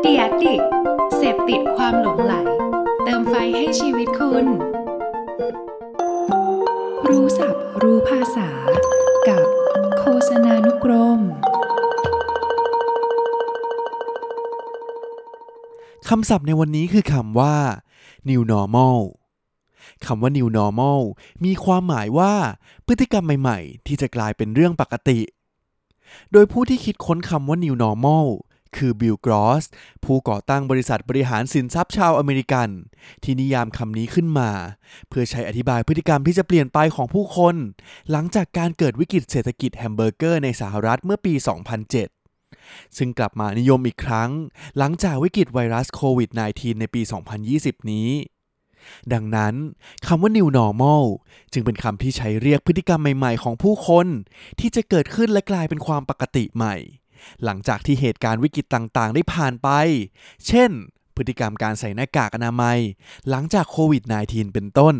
เดียดิกเสพติดความหลงไหล เติมไฟให้ชีวิตคุณ รู้ศัพท์รู้ภาษา กับโฆษณานุกรมคำศัพท์ในวันนี้คือคำว่า new normal คำว่า new normal มีความหมายว่า พฤติกรรมใหม่ ๆ ที่จะกลายเป็นเรื่องปกติ โดยผู้ที่คิดค้นคำว่า new normal คือบิลกรอสผู้ก่อตั้งบริษัทบริหารสินทรัพย์ชาวอเมริกัน ที่นิยามคำนี้ขึ้นมา เพื่อใช้อธิบายพฤติกรรมที่จะเปลี่ยนไปของผู้คน หลังจากการเกิดวิกฤตเศรษฐกิจแฮมเบอร์เกอร์ในสหรัฐเมื่อปี 2007 ซึ่งกลับมานิยมอีกครั้ง หลังจากวิกฤตไวรัสโควิด -19 ในปี 2020 นี้ ดังนั้นคำว่า new normal จึงเป็นคำที่ใช้เรียกพฤติกรรมใหม่ ๆ ของผู้คน ที่จะเกิดขึ้นและกลายเป็นความปกติใหม่ หลังจากที่เหตุการณ์วิกฤตต่างๆ ได้ผ่านไป เช่น พฤติกรรมการใส่หน้ากากอนามัย หลังจากโควิด -19 เป็นต้น